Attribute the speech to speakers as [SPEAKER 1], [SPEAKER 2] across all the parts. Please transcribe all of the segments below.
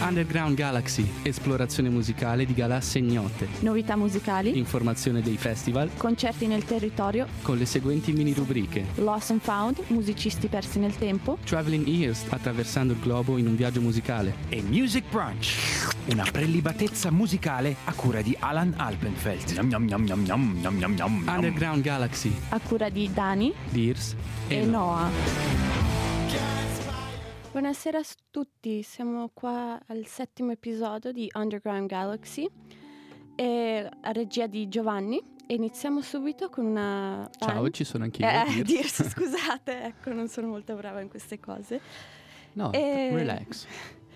[SPEAKER 1] Underground Galaxy, esplorazione musicale di galassie ignote.
[SPEAKER 2] Novità musicali,
[SPEAKER 1] Informazione dei festival
[SPEAKER 2] concerti nel territorio,
[SPEAKER 1] con le seguenti mini rubriche.
[SPEAKER 2] Lost and Found, musicisti persi nel tempo,
[SPEAKER 1] Traveling Ears, attraversando il globo in un viaggio musicale.
[SPEAKER 3] e Music Brunch, una prelibatezza musicale a cura di Alan Alpenfeld. Yum, yum, yum.
[SPEAKER 1] Underground Galaxy,
[SPEAKER 2] a cura di Dani
[SPEAKER 1] Dears
[SPEAKER 2] e Noah. Buonasera a tutti, siamo qua al settimo episodio di Underground Galaxy e a regia di Giovanni e iniziamo subito con una...
[SPEAKER 1] Ciao,
[SPEAKER 2] band-
[SPEAKER 1] ci sono anch'io.
[SPEAKER 2] Eh,
[SPEAKER 1] Dears.
[SPEAKER 2] Dirsi, scusate, ecco, non sono molto brava in queste cose.
[SPEAKER 1] No,
[SPEAKER 2] E-
[SPEAKER 1] relax.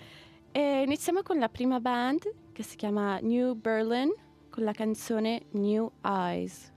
[SPEAKER 2] E iniziamo con la prima band che si chiama New Berlin con la canzone New Eyes.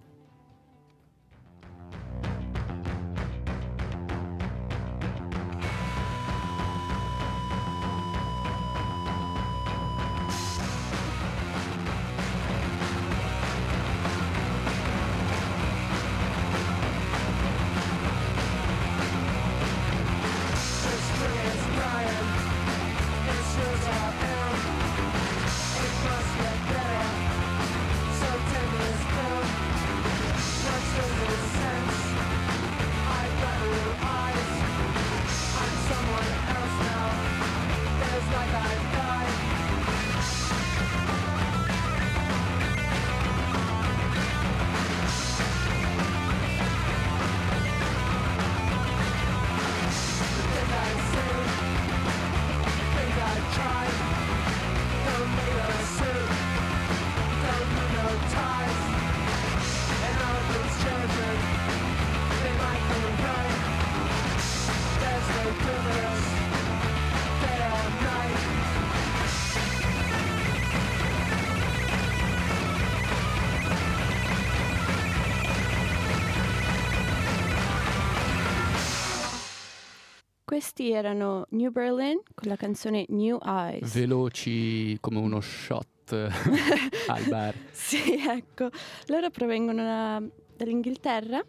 [SPEAKER 2] Questi erano New Berlin con la canzone New Eyes.
[SPEAKER 1] Veloci come uno shot al bar.
[SPEAKER 2] Sì, ecco. Loro provengono da- dall'Inghilterra.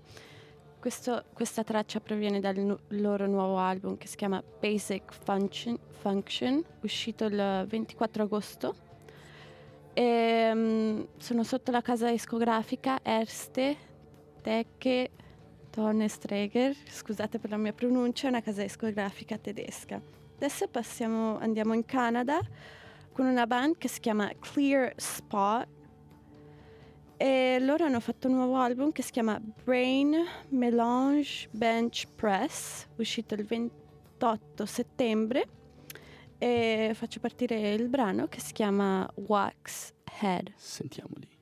[SPEAKER 2] Questo- questa traccia proviene dal nu- loro nuovo album che si chiama Basic Function, Function, uscito il 24 agosto. E, mm, sono sotto la casa discografica Erste Tecke Tonestreger, scusate per la mia pronuncia, è una casa discografica tedesca. Adesso passiamo, andiamo in Canada con una band che si chiama Clear Spot e loro hanno fatto un nuovo album che si chiama Brain Melange Bench Press, uscito il 28 settembre e faccio partire il brano che si chiama Wax Head.
[SPEAKER 1] Sentiamoli.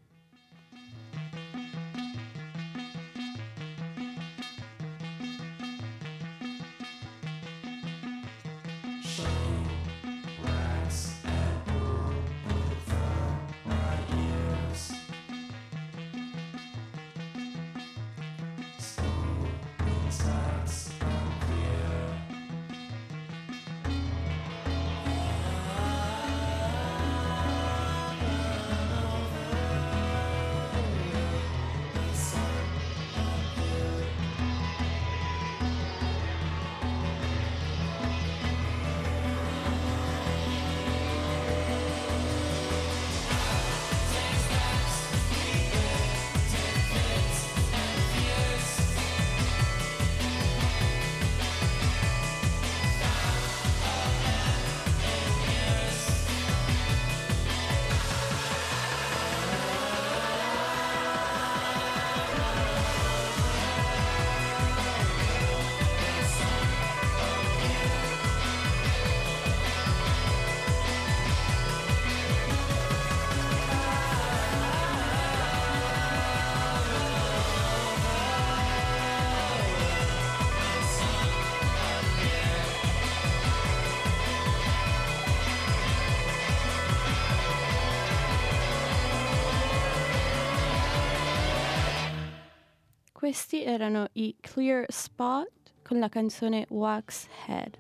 [SPEAKER 2] Erano i Clear Spot con la canzone Wax Head.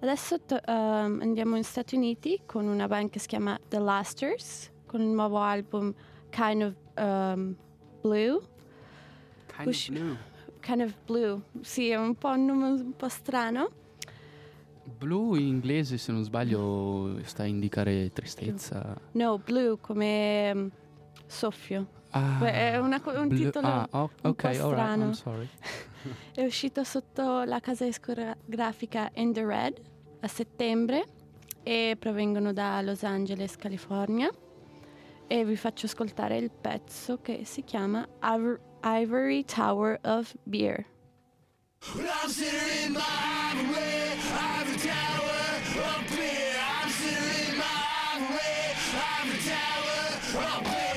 [SPEAKER 2] Adesso to- ehm, andiamo negli Stati Uniti con una band che si chiama The Lasters con il nuovo album Kind of ehm, Blue.
[SPEAKER 1] Kind
[SPEAKER 2] Push-
[SPEAKER 1] of blue.
[SPEAKER 2] Kind of Blue, sì, è un po' un nome un po' strano.
[SPEAKER 1] Blu in inglese, se non sbaglio, sta a indicare tristezza.
[SPEAKER 2] No, blue come mm, soffio.
[SPEAKER 1] Ah,
[SPEAKER 2] Beh, è una un
[SPEAKER 1] blu-
[SPEAKER 2] titolo
[SPEAKER 1] ah, oh,
[SPEAKER 2] un
[SPEAKER 1] alright,
[SPEAKER 2] strano.
[SPEAKER 1] I'm sorry.
[SPEAKER 2] È uscito sotto la casa discografica In the Red a settembre e provengono da Los Angeles, California. E vi faccio ascoltare il pezzo che si chiama Iv- Ivory Tower of Beer.
[SPEAKER 4] I'm sitting in my ivory, ivory tower up here. I'm sitting in my ivory, ivory tower up here.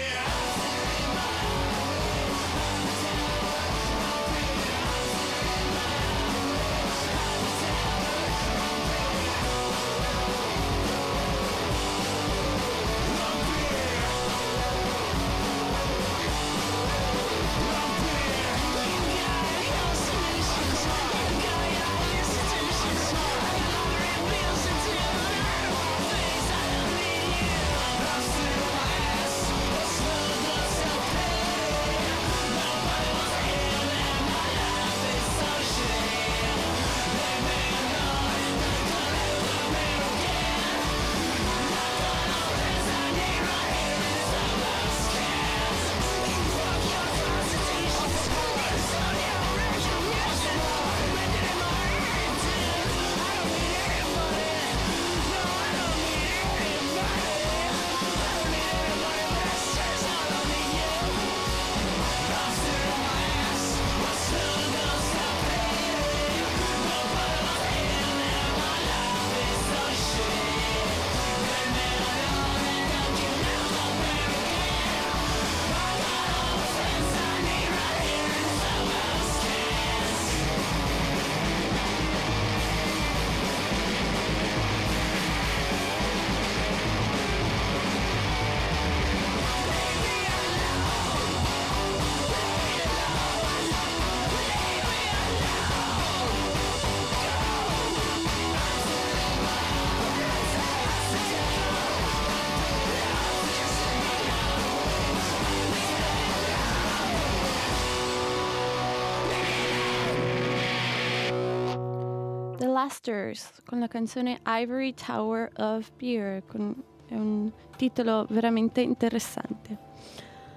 [SPEAKER 2] The Lasters con la canzone Ivory Tower of Beer, con- è un titolo veramente interessante.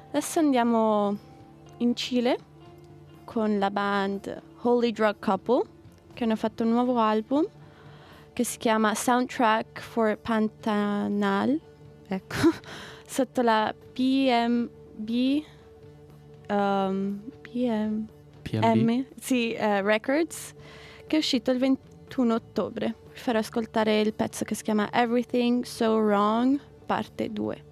[SPEAKER 2] Adesso andiamo in Cile con la band Holy Drug Couple che hanno fatto un nuovo album che si chiama Soundtrack for Pantanal, ecco, sotto la PMB um, PM,
[SPEAKER 1] PMB.
[SPEAKER 2] M, sì, eh, Records, che è uscito il 21 ottobre. Vi farò ascoltare il pezzo che si chiama Everything So Wrong, parte 2.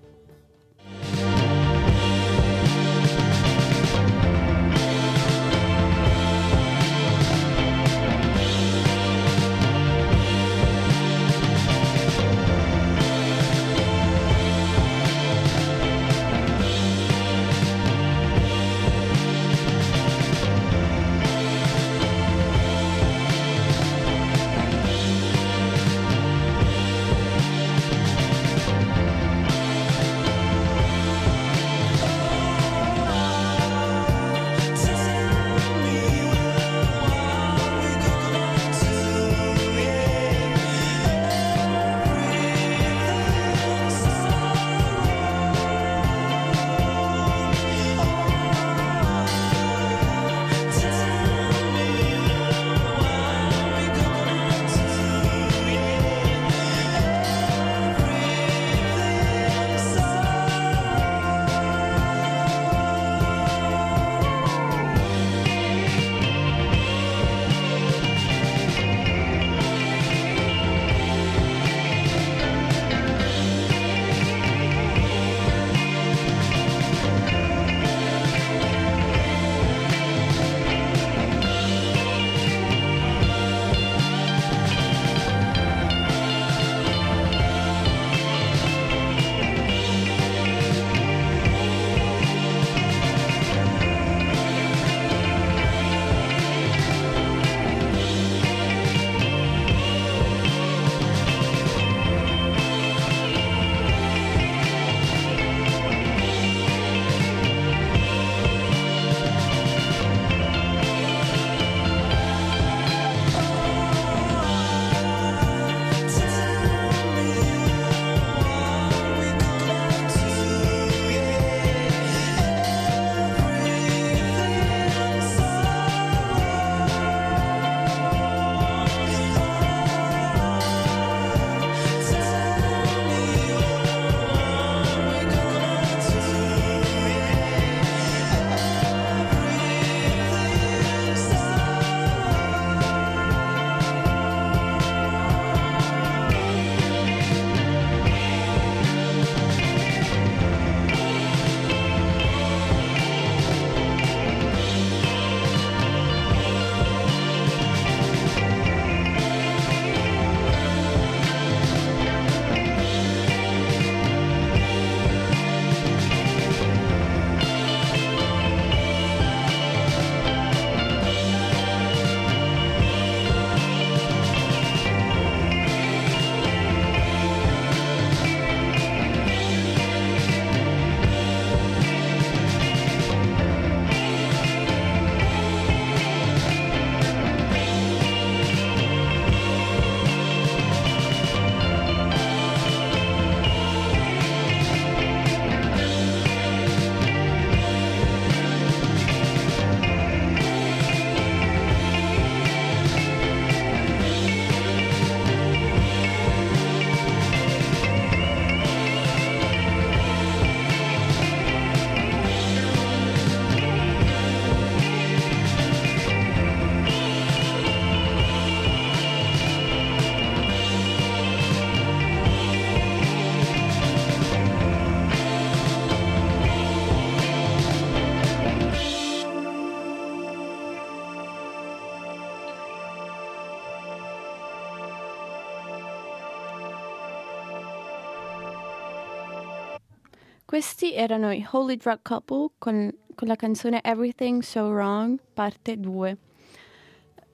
[SPEAKER 2] Questi erano i Holy Drug Couple con, con la canzone Everything So Wrong, parte 2.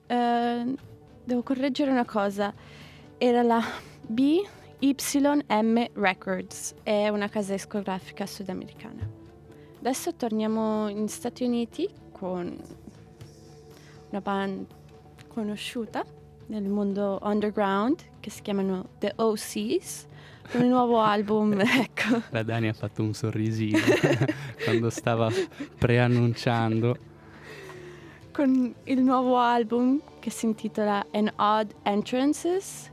[SPEAKER 2] Eh, devo correggere una cosa. Era la BYM Records, è una casa discografica sudamericana. Adesso torniamo negli Stati Uniti con una band conosciuta nel mondo underground che si chiamano The OCs con il nuovo album, ecco.
[SPEAKER 1] La Dani ha fatto un sorrisino quando stava preannunciando.
[SPEAKER 2] con il nuovo album che si intitola An Odd Entrances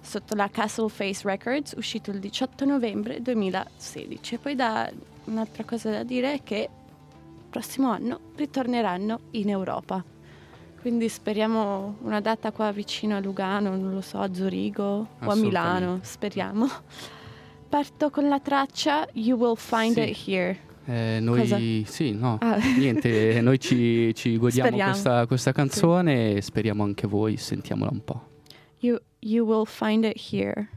[SPEAKER 2] sotto la Castle Face Records, uscito il 18 novembre 2016. E poi da, un'altra cosa da dire è che il prossimo anno ritorneranno in Europa. Quindi speriamo una data qua vicino a Lugano, non lo so, a Zurigo o a Milano, speriamo. Parto con la traccia You Will Find
[SPEAKER 1] Sì.
[SPEAKER 2] It Here.
[SPEAKER 1] Eh, noi,
[SPEAKER 2] Cosa?
[SPEAKER 1] sì, no,
[SPEAKER 2] Ah.
[SPEAKER 1] niente, noi ci, ci godiamo questa, questa canzone e speriamo anche voi, sentiamola un po'.
[SPEAKER 2] You, you Will Find It Here.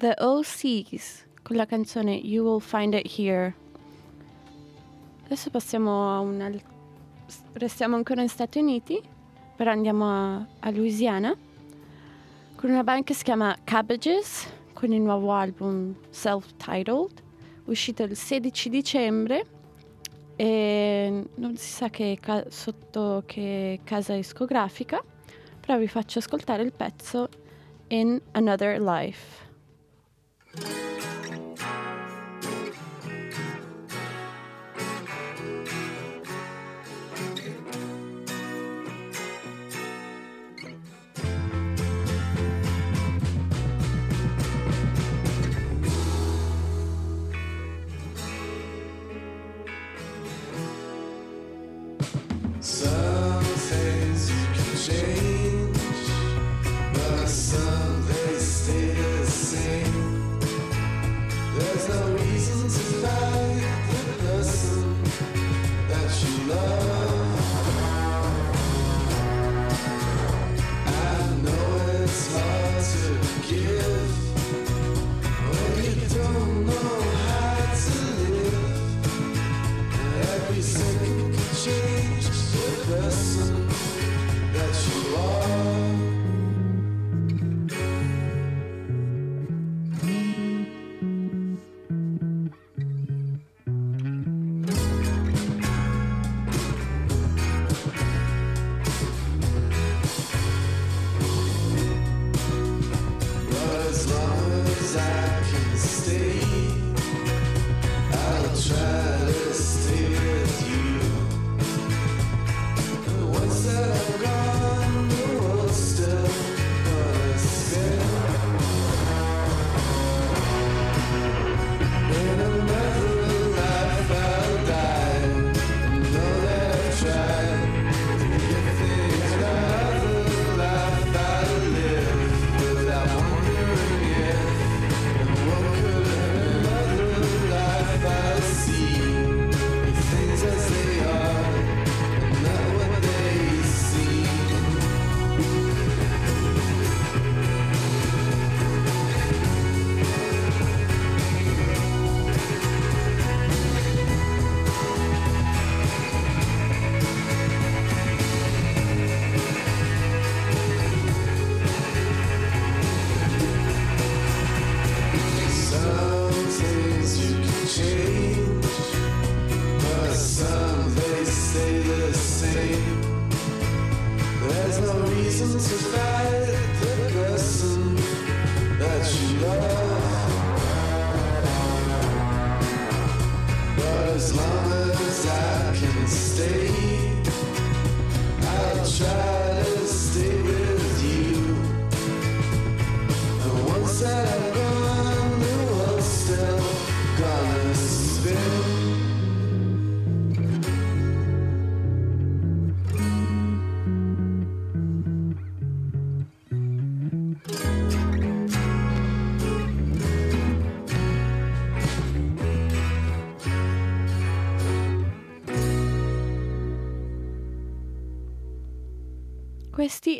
[SPEAKER 2] The OCs con la canzone You Will Find It Here. Adesso passiamo a un al- restiamo ancora negli Stati Uniti, però andiamo a, a Louisiana con una band che si chiama Cabbages con il nuovo album Self-Titled, uscito il 16 dicembre e non si sa che ca- sotto che casa discografica, però vi faccio ascoltare il pezzo In Another Life.
[SPEAKER 4] Thank you.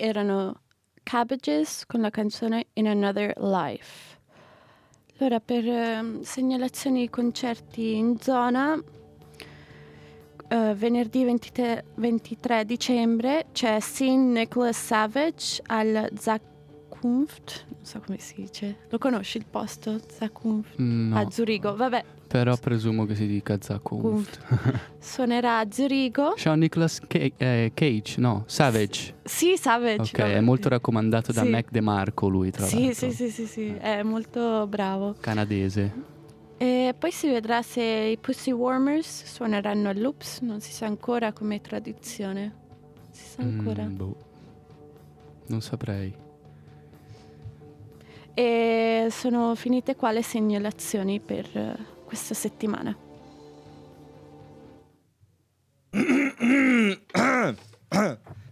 [SPEAKER 2] Erano Cabbages con la canzone In Another Life. Allora, per ehm, segnalazioni di concerti in zona, eh, venerdì 23, 23 dicembre c'è Sin Nicholas Savage al Zakunft, non so come si dice, lo conosci il posto? Zakunft?
[SPEAKER 1] No,
[SPEAKER 2] A Zurigo, vabbè,
[SPEAKER 1] però presumo che si dica Zakunft.
[SPEAKER 2] suonerà a Zurigo.
[SPEAKER 1] C'è un Nicolas eh, Cage, no, Savage.
[SPEAKER 2] Sì, Savage.
[SPEAKER 1] Ok,
[SPEAKER 2] vabbè.
[SPEAKER 1] è molto raccomandato da
[SPEAKER 2] Sì.
[SPEAKER 1] Mac DeMarco lui, tra
[SPEAKER 2] Sì,
[SPEAKER 1] l'altro.
[SPEAKER 2] sì, sì, sì, sì, è molto bravo.
[SPEAKER 1] Canadese.
[SPEAKER 2] E poi si vedrà se i Pussy Warmers suoneranno a Loops, non si sa ancora come tradizione. Non si sa ancora.
[SPEAKER 1] Mm, boh. Non saprei.
[SPEAKER 2] E sono finite qua le segnalazioni per eh, questa settimana.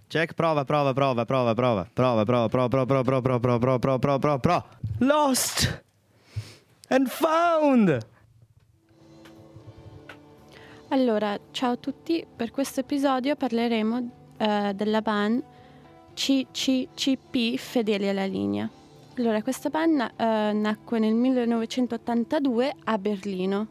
[SPEAKER 5] Check, prova, prova, prova, prova, prova, prova, prova, prova, prova, prova, prova, prova, prova, prova, prova, prova, prova. Lost and found.
[SPEAKER 2] Allora, ciao a tutti, per questo episodio parleremo eh, della band CCCP Fedeli alla linea. Allora, questa band eh, nacque nel 1982 a Berlino.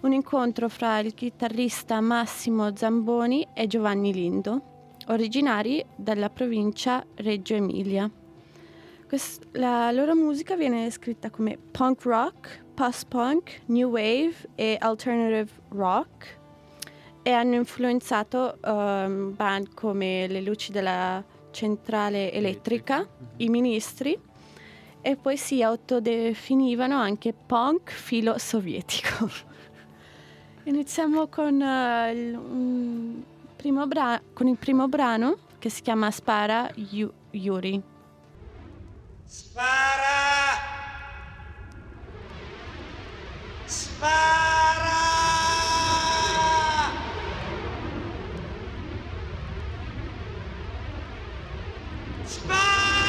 [SPEAKER 2] Un incontro fra il chitarrista Massimo Zamboni e Giovanni Lindo, originari della provincia Reggio Emilia. Quest- la loro musica viene descritta come punk rock, post-punk, new wave e alternative rock e hanno influenzato ehm, band come le luci della centrale elettrica, i ministri e poi si autodefinivano anche punk filo sovietico. Iniziamo con, eh, il, primo bra- con il primo brano che si chiama Spara Yu- Yuri.
[SPEAKER 6] Spara! Spara! Felicitazioni,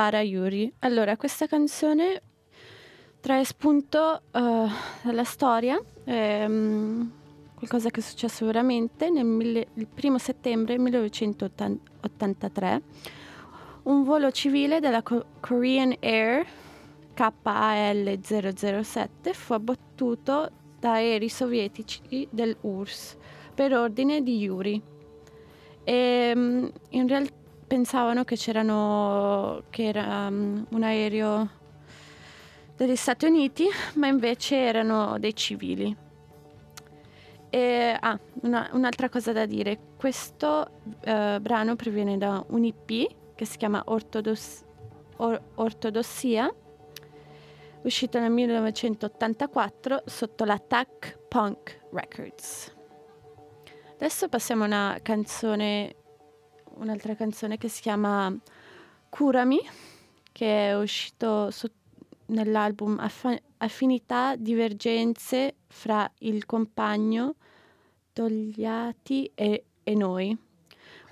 [SPEAKER 2] Spara Yuri. Allora, questa canzone trae spunto eh, dalla storia, ehm, qualcosa che è successo veramente nel mille- il primo settembre 1983. Un volo civile della Co- Korean Air KAL 007 fu abbattuto da aerei sovietici dell'URSS per ordine di Yuri. E, mm, in realtà pensavano che c'erano che era mm, un aereo degli Stati Uniti, ma invece erano dei civili. E, ah, una- un'altra cosa da dire, questo eh, brano proviene da un IP che si chiama Ortodoss- Or- Ortodossia, uscito nel 1984 sotto la TAC Punk Records. Adesso passiamo a una canzone, un'altra canzone che si chiama Curami, che è uscito su- nell'album Affa- Affinità, Divergenze fra il compagno, Togliati e, e noi.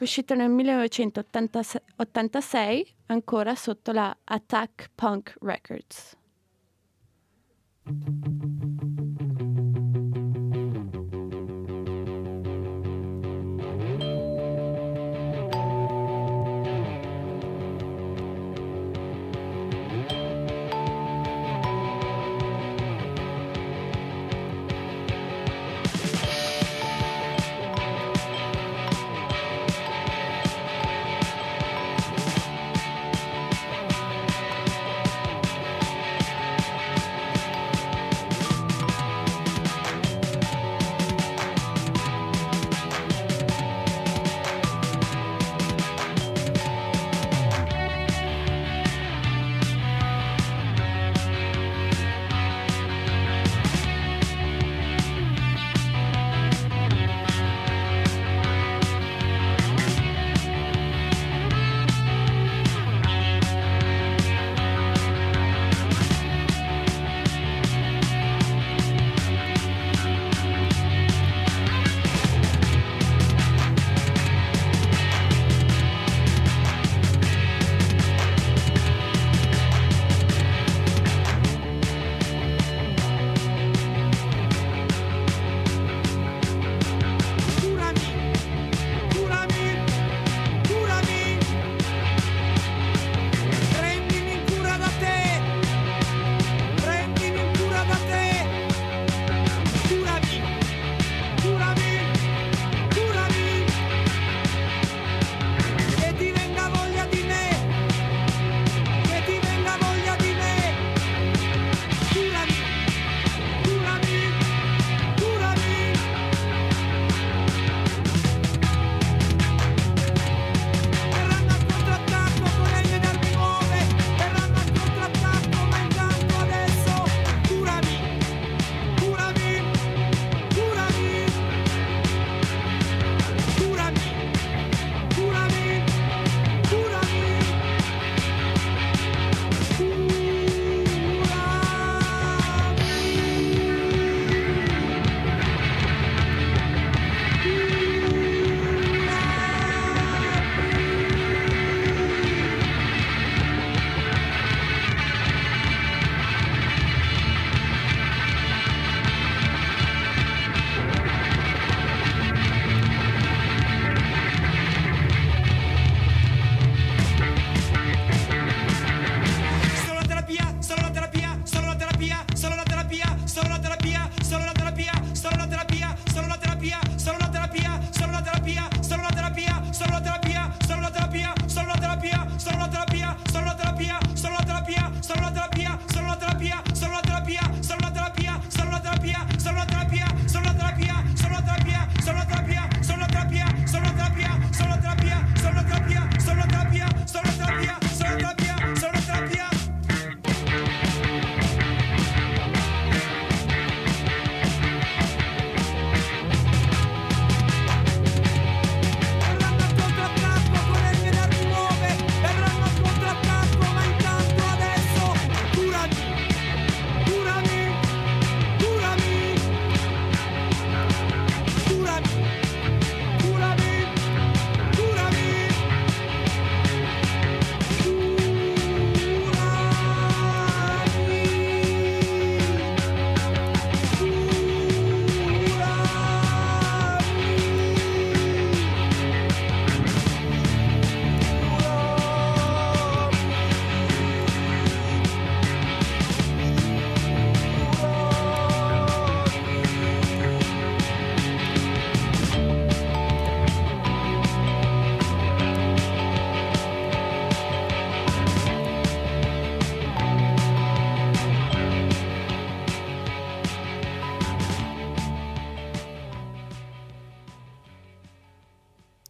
[SPEAKER 2] Uscito nel 1986, ancora sotto la Attack Punk Records.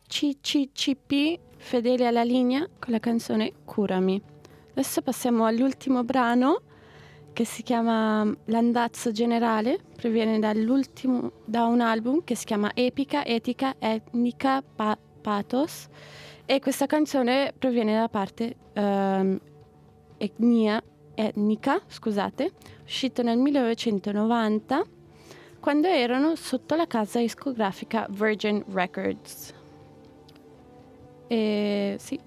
[SPEAKER 2] CCCP fedeli alla linea con la canzone Curami. Adesso passiamo all'ultimo brano che si chiama L'andazzo generale, proviene da un album che si chiama Epica, Etica, Etnica, Pa- Pathos e questa canzone proviene da parte ehm, etnia, etnica, scusate, uscito nel 1990 quando erano sotto la casa discografica Virgin Records. E sì,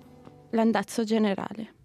[SPEAKER 2] l'andazzo generale.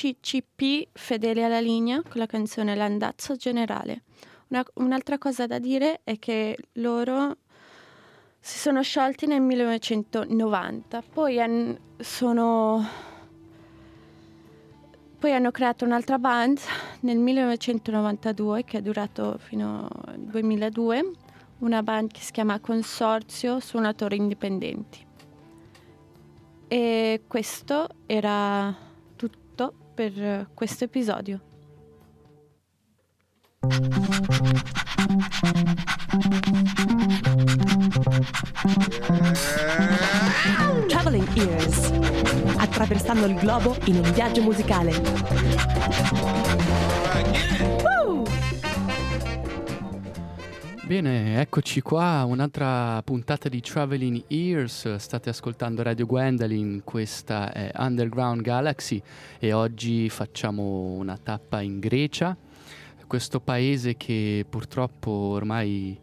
[SPEAKER 2] CCCP fedeli alla linea con la canzone L'andazzo generale. Una- un'altra cosa da dire è che loro si sono sciolti nel 1990, poi han- sono poi hanno creato un'altra band nel 1992 che è durato fino al 2002, una band che si chiama Consorzio Suonatori Indipendenti. E questo era per eh, questo episodio.
[SPEAKER 6] Traveling Ears. Attraversando il globo in un viaggio musicale.
[SPEAKER 1] Bene, eccoci qua, un'altra puntata di Traveling Ears. State ascoltando Radio Gwendolyn, questa è Underground Galaxy e oggi facciamo una tappa in Grecia, questo paese che purtroppo ormai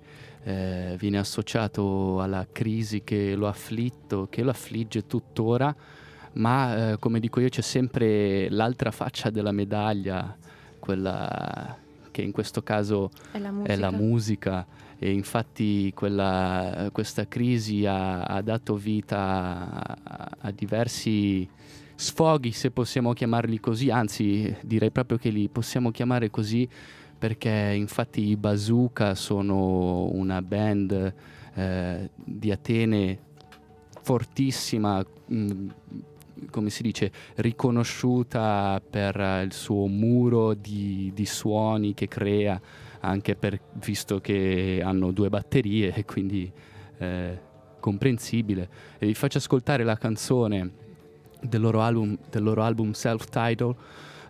[SPEAKER 1] eh, viene associato alla crisi che lo ha afflitto, che lo affligge tuttora, ma eh, come dico io c'è sempre l'altra faccia della medaglia, quella che in questo caso
[SPEAKER 2] È la musica.
[SPEAKER 1] è la musica e infatti quella- questa crisi ha, ha dato vita a, a diversi sfoghi, se possiamo chiamarli così, anzi direi proprio che li possiamo chiamare così perché infatti i Bazooka sono una band eh, di Atene fortissima, mh, come si dice, riconosciuta per eh, il suo muro di, di suoni che crea, anche per, visto che hanno due batterie quindi eh, comprensibile. E vi faccio ascoltare la canzone del loro album, del loro album self-titled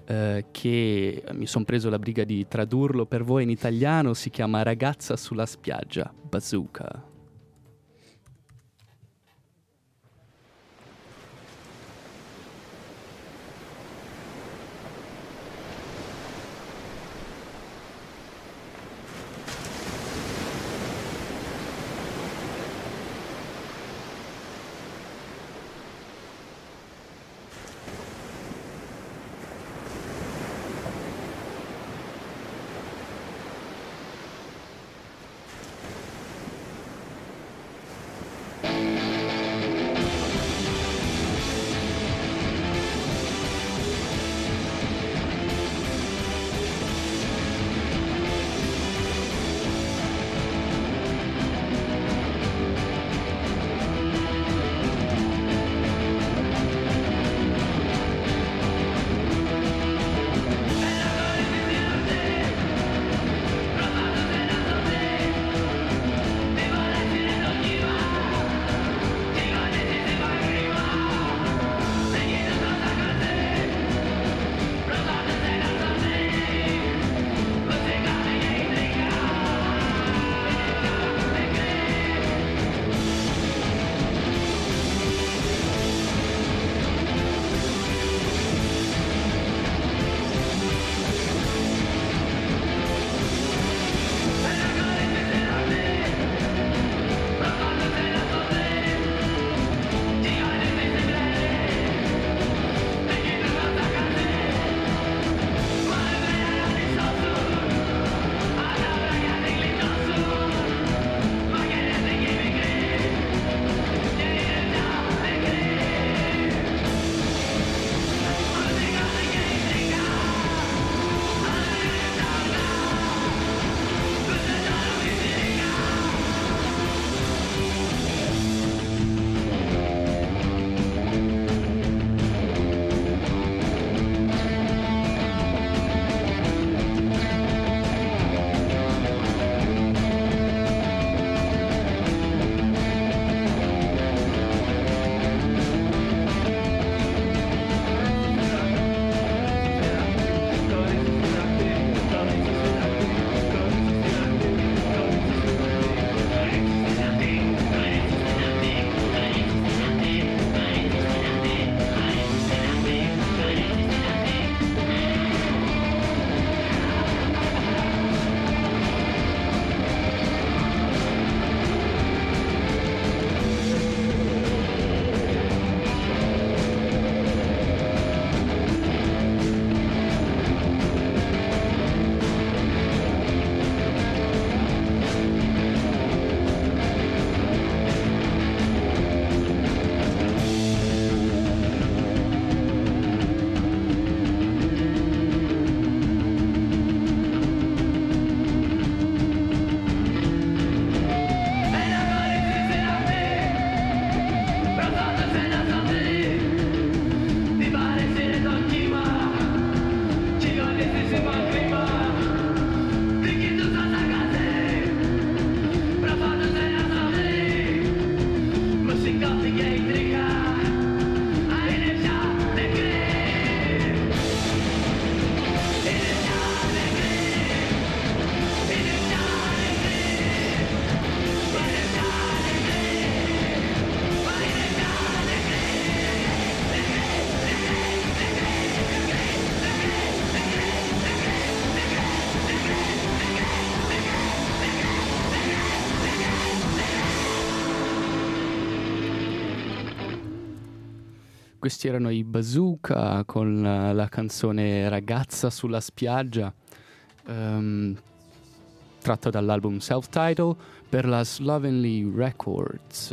[SPEAKER 1] eh, che mi sono preso la briga di tradurlo per voi in italiano, si chiama Ragazza sulla spiaggia, Bazooka. Questi erano i Bazooka con eh, la canzone Ragazza sulla spiaggia, ehm, tratta dall'album Self-Title per la Slovenly Records.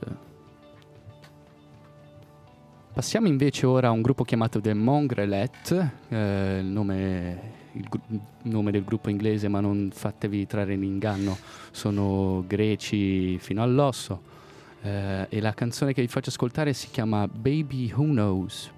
[SPEAKER 1] Passiamo invece ora a un gruppo chiamato The Mongrelet, eh, il, nome, il gru- nome del gruppo inglese, ma non fatevi trarre in inganno, sono greci fino all'osso. Eh, e la canzone che vi faccio ascoltare si chiama Baby Who Knows.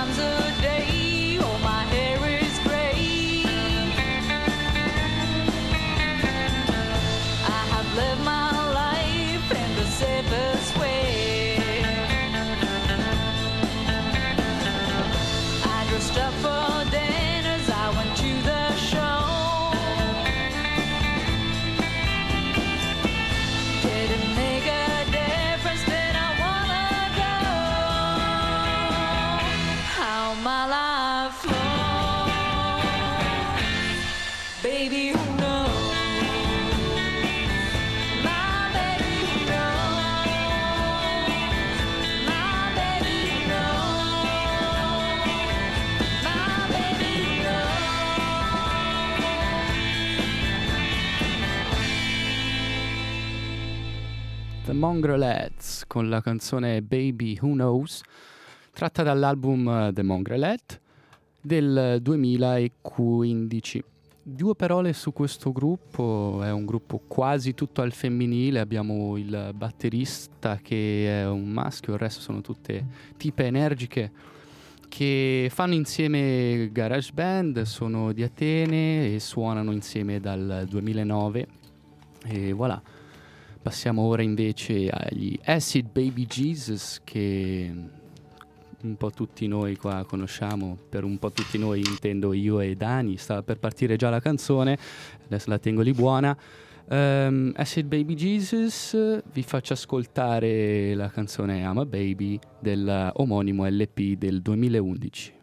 [SPEAKER 7] And there
[SPEAKER 1] Mongrelets con la canzone Baby Who Knows, tratta dall'album eh, The Mongrelet del 2015. Due parole su questo gruppo, è un gruppo quasi tutto al femminile, abbiamo il batterista che è un maschio, il resto sono tutte tipe energiche che fanno insieme garage band, sono di Atene e suonano insieme dal 2009 e voilà. Passiamo ora invece agli Acid Baby Jesus che un po' tutti noi qua conosciamo, per un po' tutti noi intendo io e Dani, stava per partire già la canzone, adesso la tengo lì buona. Ehm, Acid Baby Jesus, vi faccio ascoltare la canzone I'm a Baby del omonimo LP del 2011.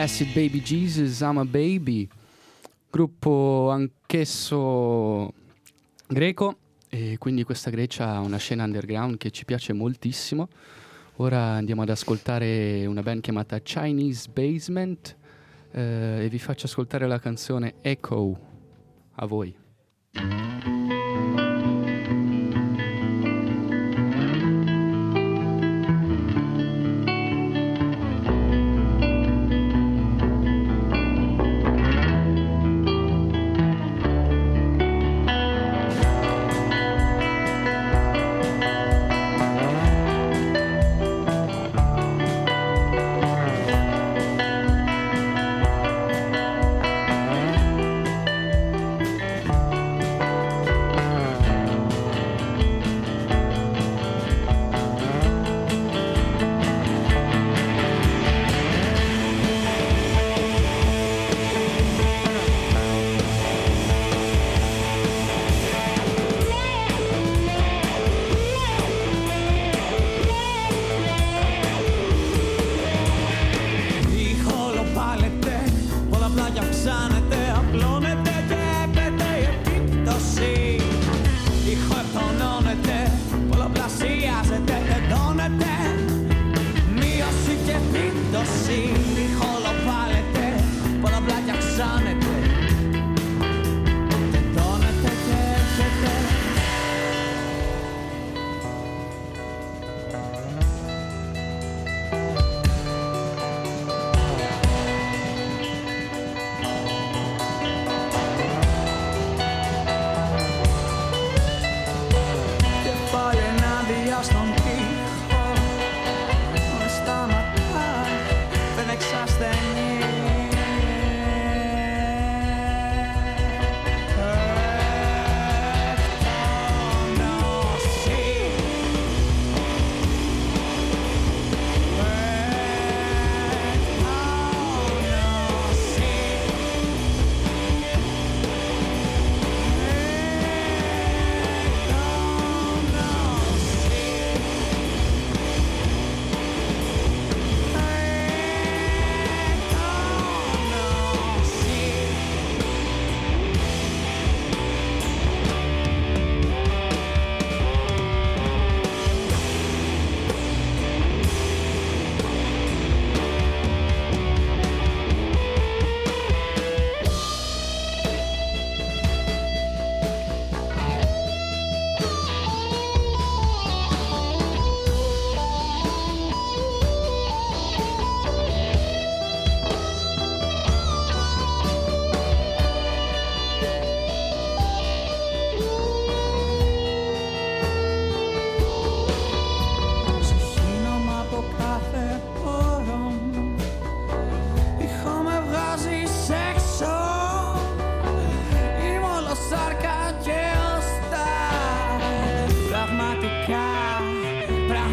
[SPEAKER 1] Acid Baby Jesus, I'm a Baby, gruppo anch'esso greco e quindi questa Grecia ha una scena underground che ci piace moltissimo. Ora andiamo ad ascoltare una band chiamata Chinese Basement eh, e vi faccio ascoltare la canzone Echo. A voi.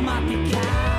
[SPEAKER 4] my picard.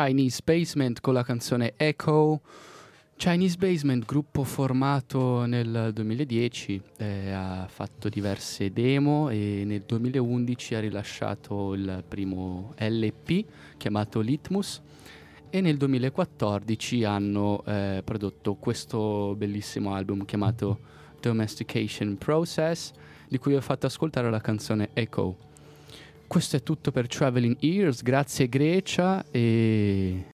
[SPEAKER 1] Chinese Basement con la canzone Echo. Chinese Basement, gruppo formato nel 2010, eh, ha fatto diverse demo e nel 2011 ha rilasciato il primo LP chiamato Litmus e nel 2014 hanno eh, prodotto questo bellissimo album chiamato Domestication Process di cui ho fatto ascoltare la canzone Echo. Questo è tutto per Traveling Ears, grazie Grecia e...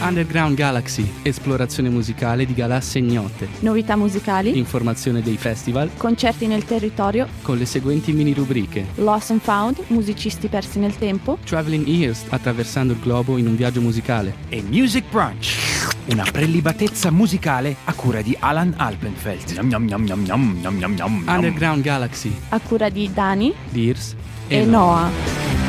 [SPEAKER 1] Underground Galaxy, esplorazione musicale di galassie ignote,
[SPEAKER 2] Novità musicali,
[SPEAKER 1] informazione dei festival
[SPEAKER 2] concerti nel territorio,
[SPEAKER 1] con le seguenti mini rubriche.
[SPEAKER 2] Lost and Found, musicisti persi nel tempo,
[SPEAKER 1] Traveling Ears, attraversando il globo in un viaggio musicale.
[SPEAKER 3] E Music Brunch, una prelibatezza musicale a cura di Alan Alpenfeld. Gnam, gnam, gnam.
[SPEAKER 1] Underground Galaxy,
[SPEAKER 2] a cura di Dani
[SPEAKER 1] Dears
[SPEAKER 2] e, Noah. Noah.